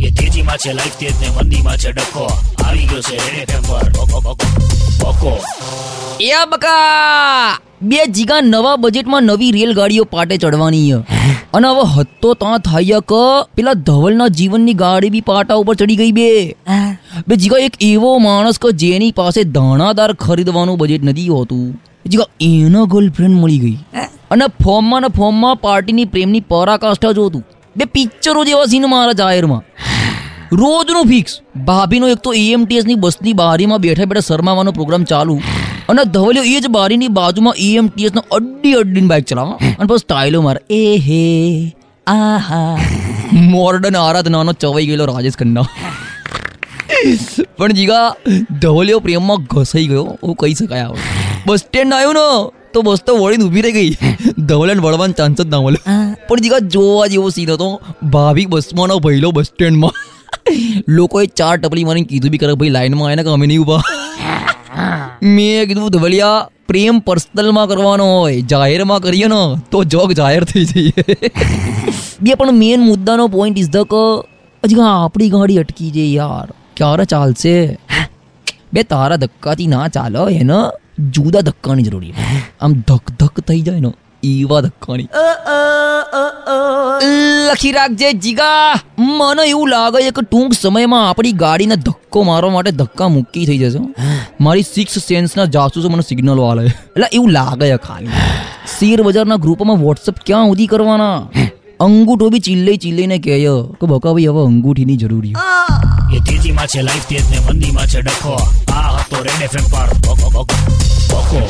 એ તેજીમાં છે લાઈફ તેજ ને મંદીમાં છે ડખો. આવી ગયો છે રેડ એફએમ પર. બકો બકો બકો એ બકા બે જીગા નવા બજેટમાં નવી રેલગાડીઓ પાટે ચડવાની અને હવે હત્તો ત્યાં થાય કે પેલા ધવલના જીવનની ગાડી બી પાટા ઉપર ચડી ગઈ બે. બે જીગા એક એવો માણસ કે જેની પાસે દાણાદાર ખરીદવાનું બજેટ નથી હોતું. જીગા એનો ગર્લફ્રેન્ડ મળી ગઈ. અને ફોર્મમાં ને ફોર્મમાં પાર્ટીની પ્રેમની પરાકાષ્ઠા જોતું. બે પિક્ચરો જેવા સીન મારા જાહેરમાં. રોજનું ફિક્સ ભાભીનો એક તો એએમટીએસની બસની બારીમાં બેઠા બેઠા શરમાવાનો પ્રોગ્રામ ચાલુ. અને ધવલ્યો એ જ બારીની બાજુમાં EMTS નો અડ્ડી અડ્ડીને બાઇક ચલાવવા. અને પછી સ્ટાઇલો મારે, એ હે, આહા. મોર્ડન આરાધનાનો ચવાઈ ગયેલો રાજેશ ખન્ના. પણ જીગા, ધવલ્યો પ્રેમમાં ઘસાઈ ગયો, હું કહી શકાય બસ સ્ટેન્ડ આવ્યું ને. તો બસ તો વળીને ઊભી રહી ગઈ. ધવલન વળવાનો ચાન્સ જ ના મળ્યો પણ જીગા જોવા જેવો સીન હતો. ભાભી બસમાં નો ભયલો બસ સ્ટેન્ડમાં લોકોએ ચાર ટપલી મારીને કીધું બી કરે ભાઈ લાઈનમાં આવીને કે અમે નહીં ઊભા. મેં કીધું ધવલિયા પ્રેમ પર્સનલમાં કરવાનો હોય જાહેરમાં કરીએ ને તો જગ જાહેર થઈ જઈએ. બે પણ મેન મુદ્દાનો પોઈન્ટ ઇઝ ધ કે હજી આપણી ગાડી અટકી છે યાર. ક્યારે ચાલશે? બે તારા ધક્કાથી ના ચાલે એને જુદા ધક્કાની જરૂરી છે. આમ ધક ધક થઈ જાય ને એવા ધક્કાની. લખી રાખજે જીગા. મને એવું લાગે છે કે ટૂંક સમયમાં આપણી ગાડીને ધક્કો મારવા માટે ધક્કા મૂકી થઈ જશે. મારી સિક્સ સેન્સના જાસૂસો મને સિગ્નલો આલે એટલે એવું લાગે છે ખાલી. શેર બજારના ગ્રુપમાં વોટ્સઅપ ક્યાં સુધી કરવાના? અંગૂઠો બી ચિલ્લે ચિલ્લીને કહે કે બકા ભાઈ હવે અંગૂઠીની જરૂરી તેજીમાં છે લાઈફ તેજ ને મંદીમાં છે ડખો. આ હતો રેડ એફએમ પર. બકો બકો બકો